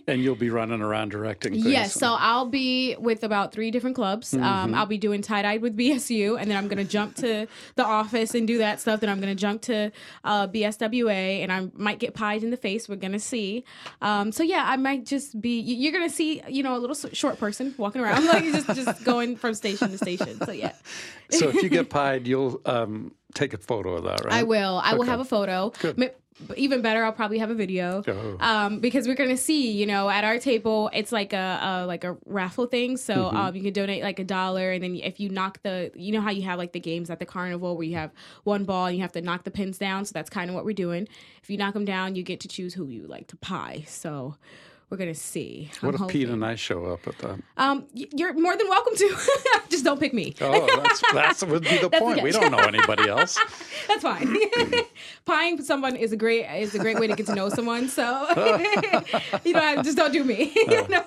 A: And you'll be running around directing things.
I: Yes, so I'll be with about three different clubs.
A: Mm-hmm.
I: Um, I'll be doing tie dye with BSU, and then I'm gonna jump to the office and do that stuff. Then I'm gonna jump to uh, BSWA, and I might get pied in the face. We're gonna see. Um, so yeah, I might just be. you- You're gonna see, you know, a little short person walking around, like just just going from station to station. So yeah.
A: so if you get pied, you'll um, take a photo of that, right?
I: I will. I will have a photo.
A: Good.
I: Even better, I'll probably have a video,
A: Oh.
I: um, because we're gonna see. You know, at our table, it's like a, a like a raffle thing. So
A: Mm-hmm.
I: um, you can donate like a dollar, and then if you knock the, you know how you have like the games at the carnival where you have one ball and you have to knock the pins down. So that's kind of what we're doing. If you knock them down, you get to choose who you like to pie. So we're gonna see.
A: What
I: I'm
A: if Pete and I show up at that?
I: Um, you're more than welcome to. Just don't pick me.
A: Oh, that's that's would be the point. We don't know anybody else.
I: That's fine. Pieing someone is a great is a great way to get to know someone. So you know, just don't do me. no,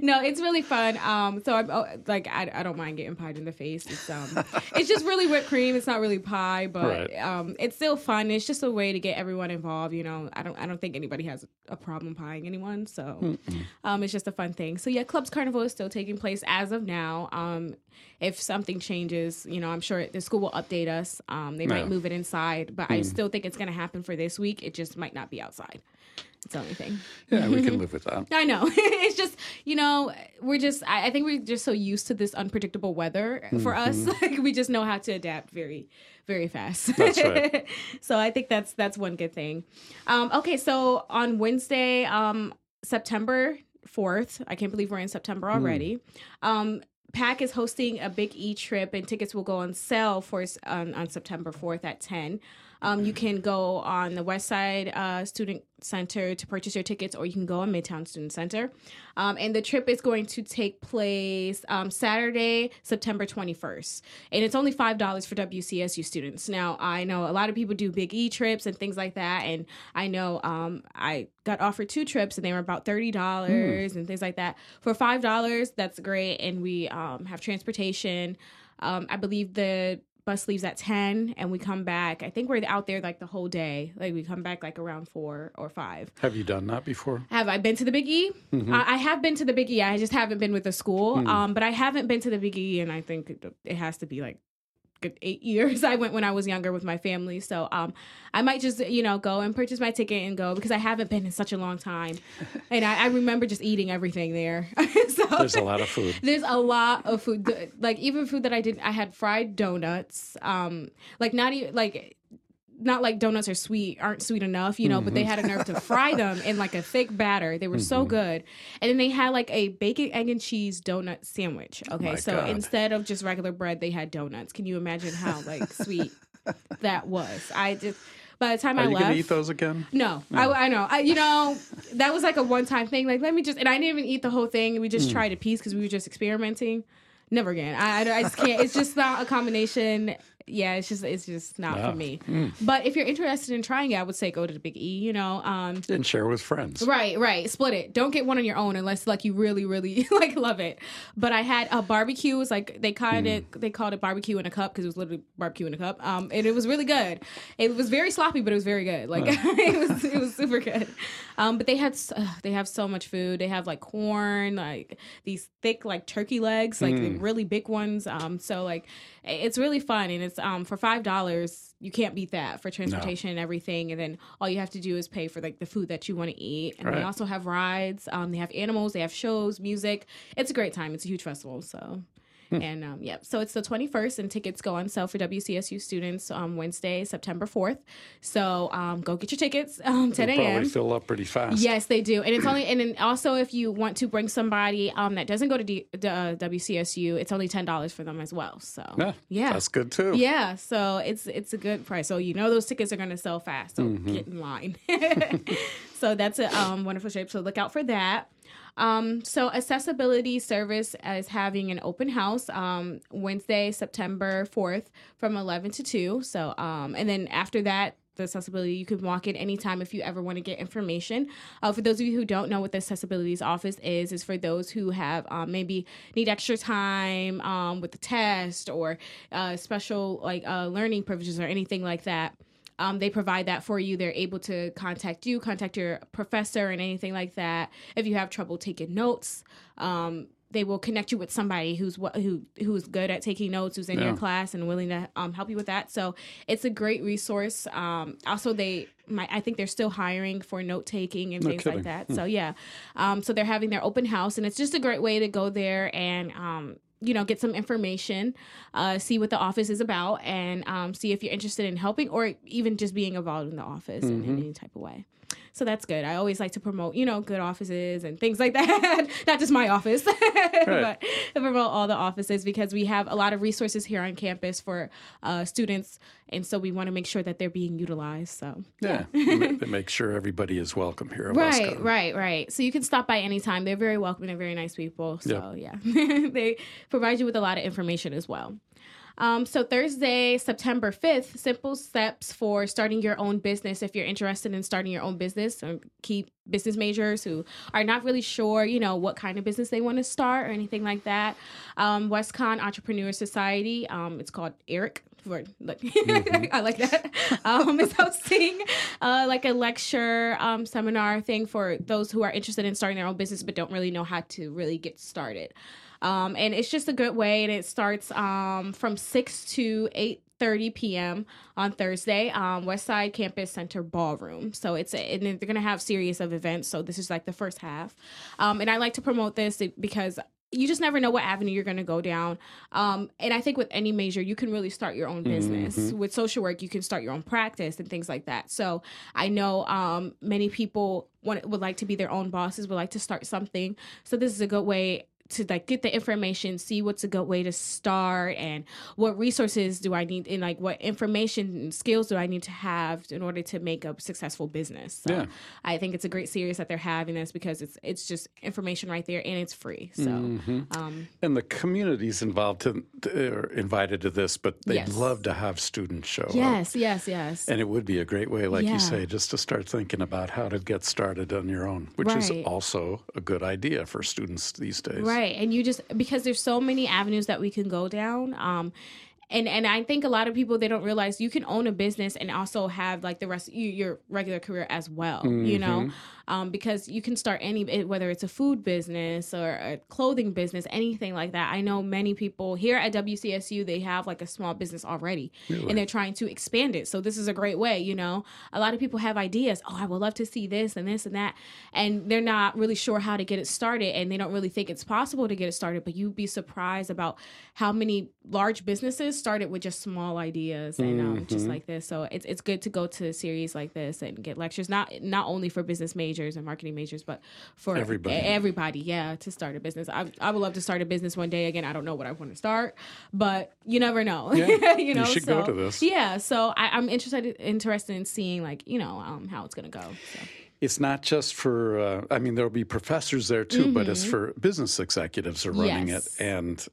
I: no, it's really fun. Um, so I'm oh, like I, I don't mind getting pied in the face. It's um, it's just really whipped cream. It's not really pie, but
A: Right.
I: um, it's still fun. It's just a way to get everyone involved. You know, I don't I don't think anybody has a problem pieing anyone. So um, it's just a fun thing. So yeah, Clubs Carnival is still taking place as of now. Um, if something changes, you know, I'm sure the school will update us. Um, they might move it inside, but I still think it's going to happen for this week. It just might not be outside. It's the only thing.
A: Yeah, we can live with that.
I: I know. it's just, you know, we're just, I, I think we're just so used to this unpredictable weather for us. Like, we just know how to adapt very, very fast.
A: Mm-hmm. That's right.
I: so I think that's, that's one good thing. Um, okay. So on Wednesday, um, September 4th, I can't believe we're in September
A: Hmm.
I: already. Um, PAC is hosting a big E trip, and tickets will go on sale for on, on September 4th at 10. Um, you can go on the West Side uh, Student Center to purchase your tickets, or you can go on Midtown Student Center. Um, and the trip is going to take place um, Saturday, September 21st. And it's only $5 for WCSU students. Now, I know a lot of people do big E trips and things like that. And I know um, I got offered two trips and they were about $30 and things like that. For $5, that's great. And we um, have transportation. Um, I believe the bus leaves at 10 and we come back. I think we're out there like the whole day. Like we come back like around 4 or 5.
A: Have you done that before?
I: Have I been to the Big E? I, I have been to the Big E. I just haven't been with the school. Um, but I haven't been to the Big E, and I think it, it has to be like good eight years. I went when I was younger with my family, so um, I might just you know go and purchase my ticket and go because I haven't been in such a long time, and I, I remember just eating everything there. so
A: There's a lot of food.
I: there's a lot of food, like even food that I didn't. I had fried donuts, um, like not even like not like donuts are sweet aren't sweet enough, you know, but they had a nerve to fry them in like a thick batter. They were so good. And then they had like a bacon, egg, and cheese donut sandwich. Okay. So
A: God.
I: instead of just regular bread, they had donuts. Can you imagine how like sweet that was? I just by the time
A: Are
I: I
A: you
I: left
A: to eat those again?
I: no, I, I know. I, you know, that was like a one time thing. Like, let me just, and I didn't even eat the whole thing. We
A: Mm.
I: just tried a piece because we were just experimenting. Never again. I, I, I just can't. It's just not a combination. Yeah, it's just it's just not for me. Mm. But if you're interested in trying it, I would say go to the Big E. You know, um,
A: and share with friends.
I: Right, right. Split it. Don't get one on your own unless like you really, really like love it. But I had a barbecue. It was like they called mm. it they called it barbecue in a cup because it was literally barbecue in a cup. Um, and it was really good. It was very sloppy, but it was very good. Like it was it was super good. Um, but they had uh, they have so much food. They have like corn, like these thick like turkey legs, like mm. really big ones. Um, so like it's really fun and it's um for five dollars you can't beat that for transportation no. and everything. And then all you have to do is pay for like the food that you want to eat. And right. they also have rides. Um they have animals. They have shows music. It's a great time. It's a huge festival so Hmm. And um, yeah, so it's the 21st, and tickets go on sale for WCSU students on um, Wednesday, September 4th. So um, go get your tickets. Um, 10 a.m.
A: Probably fill up pretty fast.
I: Yes, they do, and it's only and then also if you want to bring somebody um, that doesn't go to D, uh, WCSU, it's only ten dollars for them as well. So
A: yeah, yeah, that's good too.
I: Yeah, so it's it's a good price. So you know those tickets are going to sell fast. So mm-hmm. get in line. so that's a um, wonderful shape. So look out for that. Um, so accessibility service is having an open house um, Wednesday, September 4th from 11 to 2. So, um, and then after that, the accessibility you can walk in anytime if you ever want to get information uh, for those of you who don't know what the accessibilities office is is for those who have um, maybe need extra time um, with the test or uh, special like uh, learning privileges or anything like that um, they provide that for you. They're able to contact you, contact your professor, and anything like that. If you have trouble taking notes, um, they will connect you with somebody who's who who's good at taking notes, who's in yeah. your class and willing to um, help you with that. So it's a great resource. Um, also, they my, I think they're still hiring for note taking and no things kidding. like that. Hmm. So yeah, um, so they're having their open house, and it's just a great way to go there and um, you know, get some information, uh, see what the office is about, and um, see if you're interested in helping or even just being involved in the office mm-hmm. in, in any type of way so that's good. I always like to promote, you know, good offices and things like that. Not just my office, but promote all the offices because we have a lot of resources here on campus for uh, students, and so we want to make sure that they're being utilized. So
A: yeah, make sure everybody is welcome here.
I: right, right, right. So you can stop by anytime. They're very welcoming. They're very nice people. So yep. yeah, they provide you with a lot of information as well. Um, so Thursday, September 5th, simple steps for starting your own business. If you're interested in starting your own business, or key business majors who are not really sure, you know, what kind of business they want to start or anything like that. Um, WestConn Entrepreneur Society, um, it's called ERIC. For, like, mm-hmm. I like that. Um, is hosting uh, like a lecture um, seminar thing for those who are interested in starting their own business but don't really know how to really get started. Um, and it's just a good way, and it starts um, from 6 to 8 30 p.m. on Thursday, um, West Side Campus Center Ballroom. So it's a, and they're gonna have series of events. So this is like the first half, um, and I like to promote this because you just never know what avenue you're going to go down. Um, and I think with any major, you can really start your own business. Mm-hmm. With social work, you can start your own practice and things like that. So I know um, many people want, would like to be their own bosses, would like to start something. So this is a good way to like get the information, see what's a good way to start, and what resources do I need, and like what information and skills do I need to have in order to make a successful business. So yeah. I think it's a great series that they're having this because it's it's just information right there and it's free. So mm-hmm.
A: um, and the community's involved to, to invited to this, but they'd yes. love to have students show
I: yes,
A: up.
I: Yes, yes, yes.
A: And it would be a great way, like yeah. you say, just to start thinking about how to get started on your own, which right. is also a good idea for students these days.
I: Right. Right. And you just because there's so many avenues that we can go down. Um and and I think a lot of people they don't realize you can own a business and also have like the rest you, your regular career as well. Mm-hmm. You know, um, because you can start any whether it's a food business or a clothing business, anything like that. I know many people here at WCSU they have like a small business already, really? and they're trying to expand it. So this is a great way. You know, a lot of people have ideas. Oh, I would love to see this and this and that, and they're not really sure how to get it started, and they don't really think it's possible to get it started. But you'd be surprised about how many large businesses started with just small ideas and um, mm-hmm. just like this. So it's it's good to go to a series like this and get lectures not not only for business majors majors and marketing majors, but for
A: everybody,
I: everybody, yeah, to start a business. I, I would love to start a business one day. Again, I don't know what I want to start, but you never know.
A: Yeah, you know, you should so, go to this.
I: Yeah, so I, am interested interested in seeing like you know um, how it's gonna go. So
A: it's not just for uh, i mean there'll be professors there too mm-hmm. but it's mm-hmm. for business executives are running yes. it and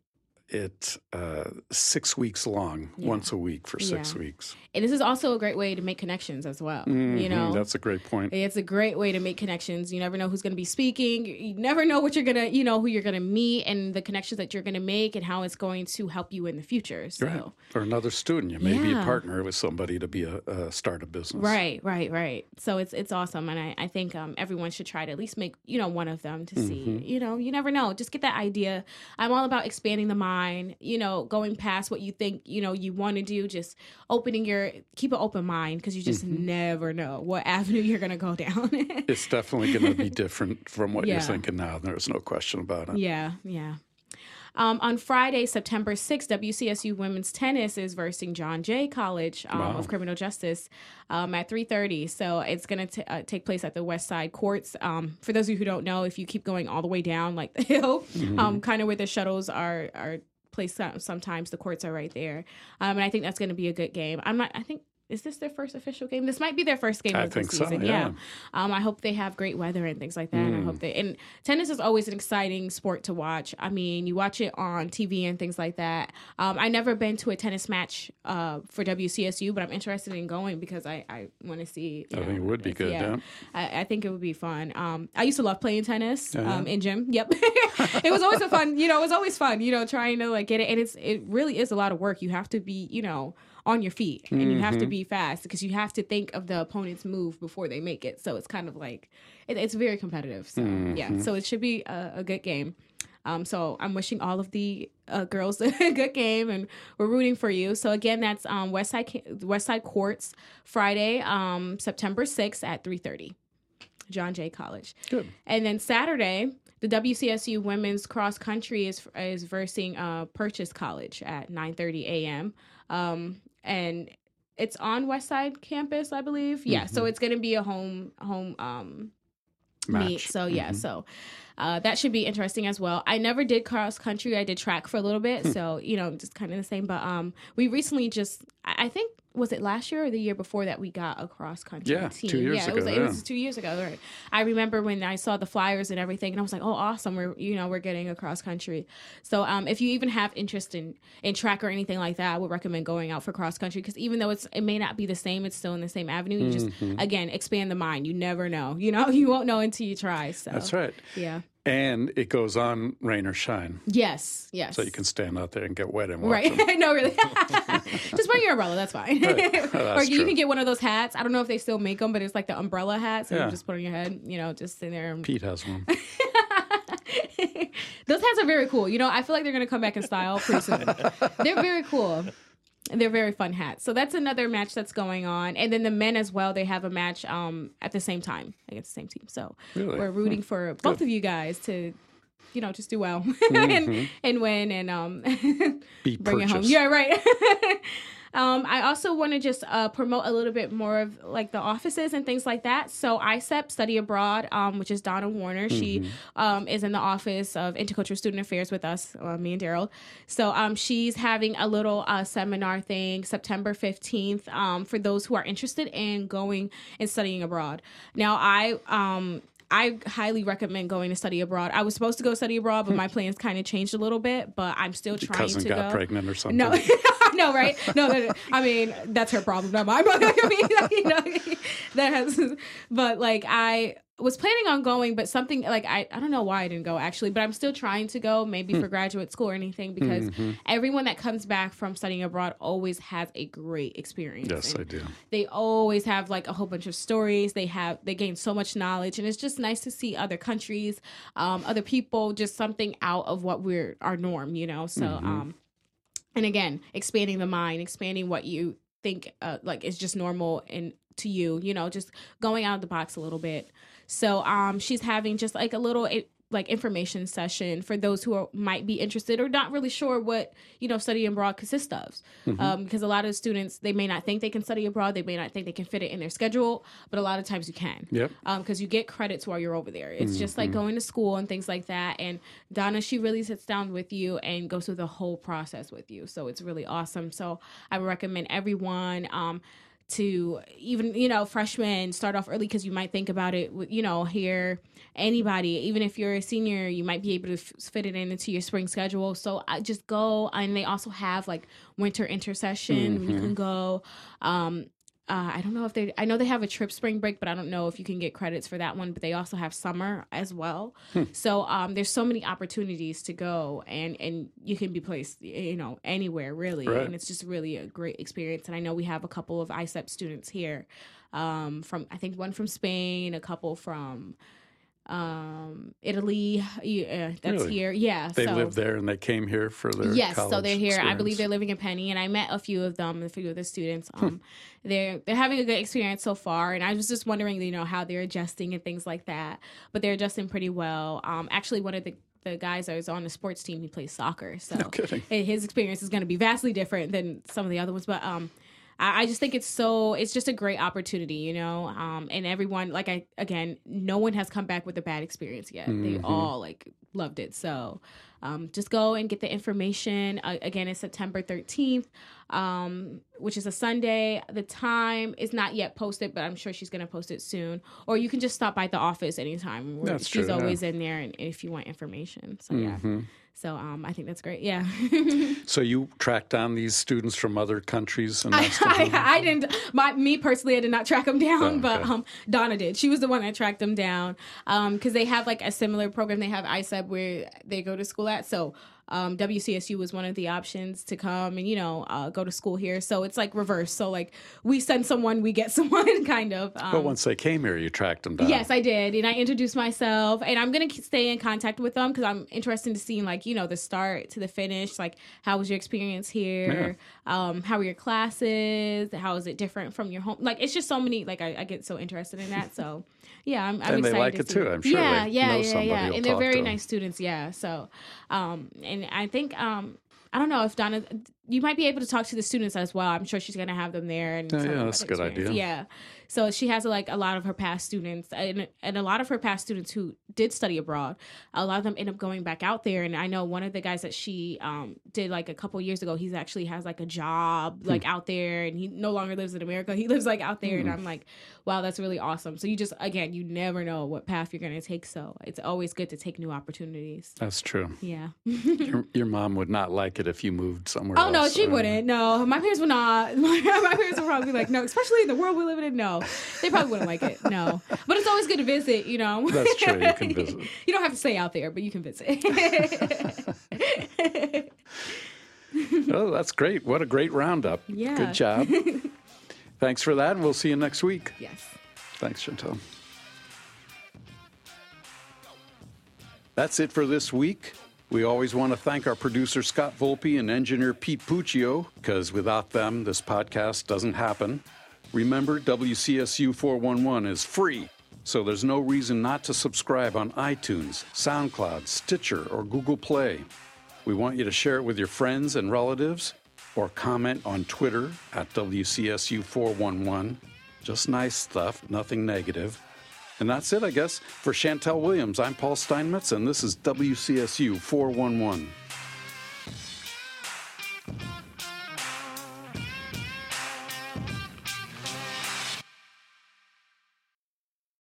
A: it uh, six weeks long, yeah. once a week for six
I: yeah.
A: weeks.
I: And this is also a great way to make connections as well.
A: Mm-hmm.
I: You know,
A: that's a great point.
I: It's a great way to make connections. You never know who's going to be speaking. You never know what you're gonna, you know, who you're gonna meet and the connections that you're gonna make and how it's going to help you in the future. So.
A: Right. Or another student, you may yeah. be a partner with somebody to be a, a, start a business.
I: Right, right, right. So it's it's awesome, and I, I think um, everyone should try to at least make you know one of them to mm-hmm. see. You know, you never know. Just get that idea. I'm all about expanding the mind. You know, going past what you think you know you want to do. Just opening your keep an open mind because you just mm-hmm. never know what avenue you're gonna go down.
A: it's definitely gonna be different from what yeah. you're thinking now. There's no question about it.
I: Yeah, yeah. Um, on Friday, September 6th, WCSU women's tennis is versing John Jay College um, wow. of Criminal Justice um, at 3:30. So it's going to uh, take place at the West Side Courts. Um, for those of you who don't know, if you keep going all the way down like the hill, mm-hmm. Um, kind of where the shuttles are are placed, sometimes the courts are right there, um, and I think that's going to be a good game. I'm not. I think is this their first official game? This might be their first game I of the season. So, yeah. yeah. Um, I hope they have great weather and things like that. Mm. And I hope they and tennis is always an exciting sport to watch. I mean, you watch it on TV and things like that. Um, I never been to a tennis match uh, for WCSU, but I'm interested in going because I, I want to see.
A: I know, think it would be good. Yeah, yeah.
I: I, I, think it would be fun. Um, I used to love playing tennis uh-huh. um, in gym. Yep, it was always a fun. You know, it was always fun. You know, trying to like get it, and it's it really is a lot of work. You have to be, you know on your feet and mm-hmm. you have to mm-hmm. be fast because you have to think of the opponent's move before they make it. So it's kind of like it, it's very competitive. So mm-hmm. yeah, so it should be a, a good game. Um, so I'm wishing all of the uh, girls a good game, and we're rooting for you. So again, that's um, West Side Courts Friday, um, September 6th at 3:30. John Jay College.
A: Good.
I: And then Saturday, the WCSU women's cross country is is versing uh, Purchase College at 9:30 a.m. Um, and it's on West Side campus, I believe. Yeah, mm-hmm. so it's going to be a home home um Match. meet. So yeah, mm-hmm. so uh, that should be interesting as well. I never did cross country. I did track for a little bit, hmm. so you know, just kind of the same. But um, we recently just, I think was it last year or the year before that we got a cross country
A: yeah,
I: team?
A: Two years
I: yeah,
A: ago,
I: it was,
A: yeah.
I: it was two years ago. Right. I remember when I saw the flyers and everything, and I was like, "Oh, awesome! We're you know we're getting a cross country." So, um, if you even have interest in in track or anything like that, I would recommend going out for cross country because even though it's it may not be the same, it's still in the same avenue. You just mm-hmm. again expand the mind. You never know. You know, you won't know until you try. So
A: that's right.
I: Yeah.
A: And it goes on rain or shine.
I: Yes, yes.
A: So you can stand out there and get wet and watch
I: right.
A: them.
I: no, really. Just wear your umbrella. That's fine. Right. Oh, that's or you true. can get one of those hats. I don't know if they still make them, but it's like the umbrella hat. So yeah. you just put on your head. You know, just in there. And...
A: Pete has one.
I: those hats are very cool. You know, I feel like they're gonna come back in style pretty soon. they're very cool. They're very fun hats. So that's another match that's going on. And then the men as well, they have a match um, at the same time against the same team. So
A: really?
I: we're rooting hmm. for both Good. of you guys to, you know, just do well mm-hmm. and, and win and um,
A: bring purchased. it home.
I: Yeah, right. Um, I also want to just uh, promote a little bit more of like the offices and things like that. So ISEP Study Abroad, um, which is Donna Warner, mm-hmm. she um, is in the office of Intercultural Student Affairs with us, uh, me and Daryl. So um, she's having a little uh, seminar thing September 15th um, for those who are interested in going and studying abroad. Now, I um, I highly recommend going to study abroad. I was supposed to go study abroad, but my hmm. plans kind of changed a little bit. But I'm still
A: Your
I: trying
A: cousin
I: to
A: got
I: go.
A: pregnant or something.
I: No, no, right? No, no, I mean that's her problem, not mine. But I mean, you know, that has. But like I was planning on going, but something like I, I don't know why I didn't go actually, but I'm still trying to go, maybe for hmm. graduate school or anything, because mm-hmm. everyone that comes back from studying abroad always has a great experience.
A: Yes, and I do.
I: They always have like a whole bunch of stories. They have they gain so much knowledge, and it's just nice to see other countries, um, other people, just something out of what we're our norm, you know. So, mm-hmm. um, and again, expanding the mind, expanding what you think uh, like is just normal and to you, you know, just going out of the box a little bit. So um, she's having just like a little it, like information session for those who are, might be interested or not really sure what you know study abroad consists of. Mm-hmm. um, because a lot of students they may not think they can study abroad. They may not think they can fit it in their schedule but a lot of times you can.
A: Yep.
I: Because um, you get credits while you're over there. It's mm-hmm. just like mm-hmm. going to school and things like that. And donna she really sits down with you and goes through the whole process with you. So it's really awesome. So i would recommend everyone um, to even you know freshmen start off early because you might think about it you know here anybody even if you're a senior you might be able to f- fit it in into your spring schedule so I just go and they also have like winter intercession mm-hmm. you can go um, uh, I don't know if they. I know they have a trip spring break, but I don't know if you can get credits for that one. But they also have summer as well. Hmm. So um, there's so many opportunities to go, and and you can be placed, you know, anywhere really, right. and it's just really a great experience. And I know we have a couple of ISEP students here, um, from I think one from Spain, a couple from um Italy yeah, that's really? here yeah
A: they so, live there and they came here for their yes so
I: they're here
A: experience.
I: I believe they're living in Pinney and I met a few of them a few of the students hmm. um they're they're having a good experience so far and I was just wondering you know how they're adjusting and things like that but they're adjusting pretty well um actually one of the the guys that was on the sports team he plays soccer so no his experience is going to be vastly different than some of the other ones but um I, I just think it's so it's just a great opportunity, you know. Um, and everyone, like I again, no one has come back with a bad experience yet. Mm-hmm. They all like loved it. So um, just go and get the information. Uh, again, it's September 13th, um, which is a Sunday. The time is not yet posted, but I'm sure she's going to post it soon. Or you can just stop by the office anytime.
A: That's
I: she's
A: true,
I: always
A: yeah.
I: in there and if you want information. So, mm-hmm. yeah. So um, I think that's great. Yeah.
A: so you tracked down these students from other countries, and
I: I, I, I, didn't. My me personally, I did not track them down, oh, okay. but um, Donna did. She was the one that tracked them down because um, they have like a similar program. They have ISEP where they go to school at. So um, WCSU was one of the options to come and you know uh, go to school here. So it's like reverse. So like we send someone, we get someone, kind of.
A: Um, but once they came here, you tracked them down.
I: Yes, I did, and I introduced myself, and I'm gonna stay in contact with them because I'm interested to see like you know the start to the finish. Like how was your experience here? Yeah. Um, how were your classes? How is it different from your home? Like it's just so many. Like I, I get so interested in that. So yeah, I'm, I'm
A: and
I: excited.
A: they like
I: to
A: it too. I'm sure.
I: Yeah, yeah, yeah, yeah. And they're very nice students. Yeah. So, um, and I think um, I don't know if Donna, you might be able to talk to the students as well. I'm sure she's going to have them there. And
A: yeah, yeah that's a good idea.
I: Yeah. So she has like a lot of her past students and, and a lot of her past students who did study abroad. A lot of them end up going back out there. And I know one of the guys that she um, did like a couple years ago, he's actually has like a job like hmm. out there and he no longer lives in America. He lives like out there. Hmm. And I'm like, wow, that's really awesome. So you just, again, you never know what path you're going to take. So it's always good to take new opportunities.
A: That's true.
I: Yeah.
A: your, your, mom would not like it if you moved somewhere
I: oh,
A: else,
I: no, she wouldn't. No, my parents would not. My, my parents would probably be like, no, especially in the world we live in. No, they probably wouldn't like it. No, but it's always good to visit. You know.
A: That's true. You can visit.
I: you don't have to stay out there, but you can visit.
A: oh, that's great! What a great roundup.
I: Yeah.
A: Good job. Thanks for that, and we'll see you next week.
I: Yes.
A: Thanks, Chantel. That's it for this week. We always want to thank our producer Scott Volpe and engineer Pete Puccio, because without them, this podcast doesn't happen. Remember, WCSU 411 is free, so there's no reason not to subscribe on iTunes, SoundCloud, Stitcher, or Google Play. We want you to share it with your friends and relatives or comment on Twitter at WCSU 411. Just nice stuff, nothing negative. And that's it, I guess. For Chantel Williams, I'm Paul Steinmetz, and this is WCSU 411.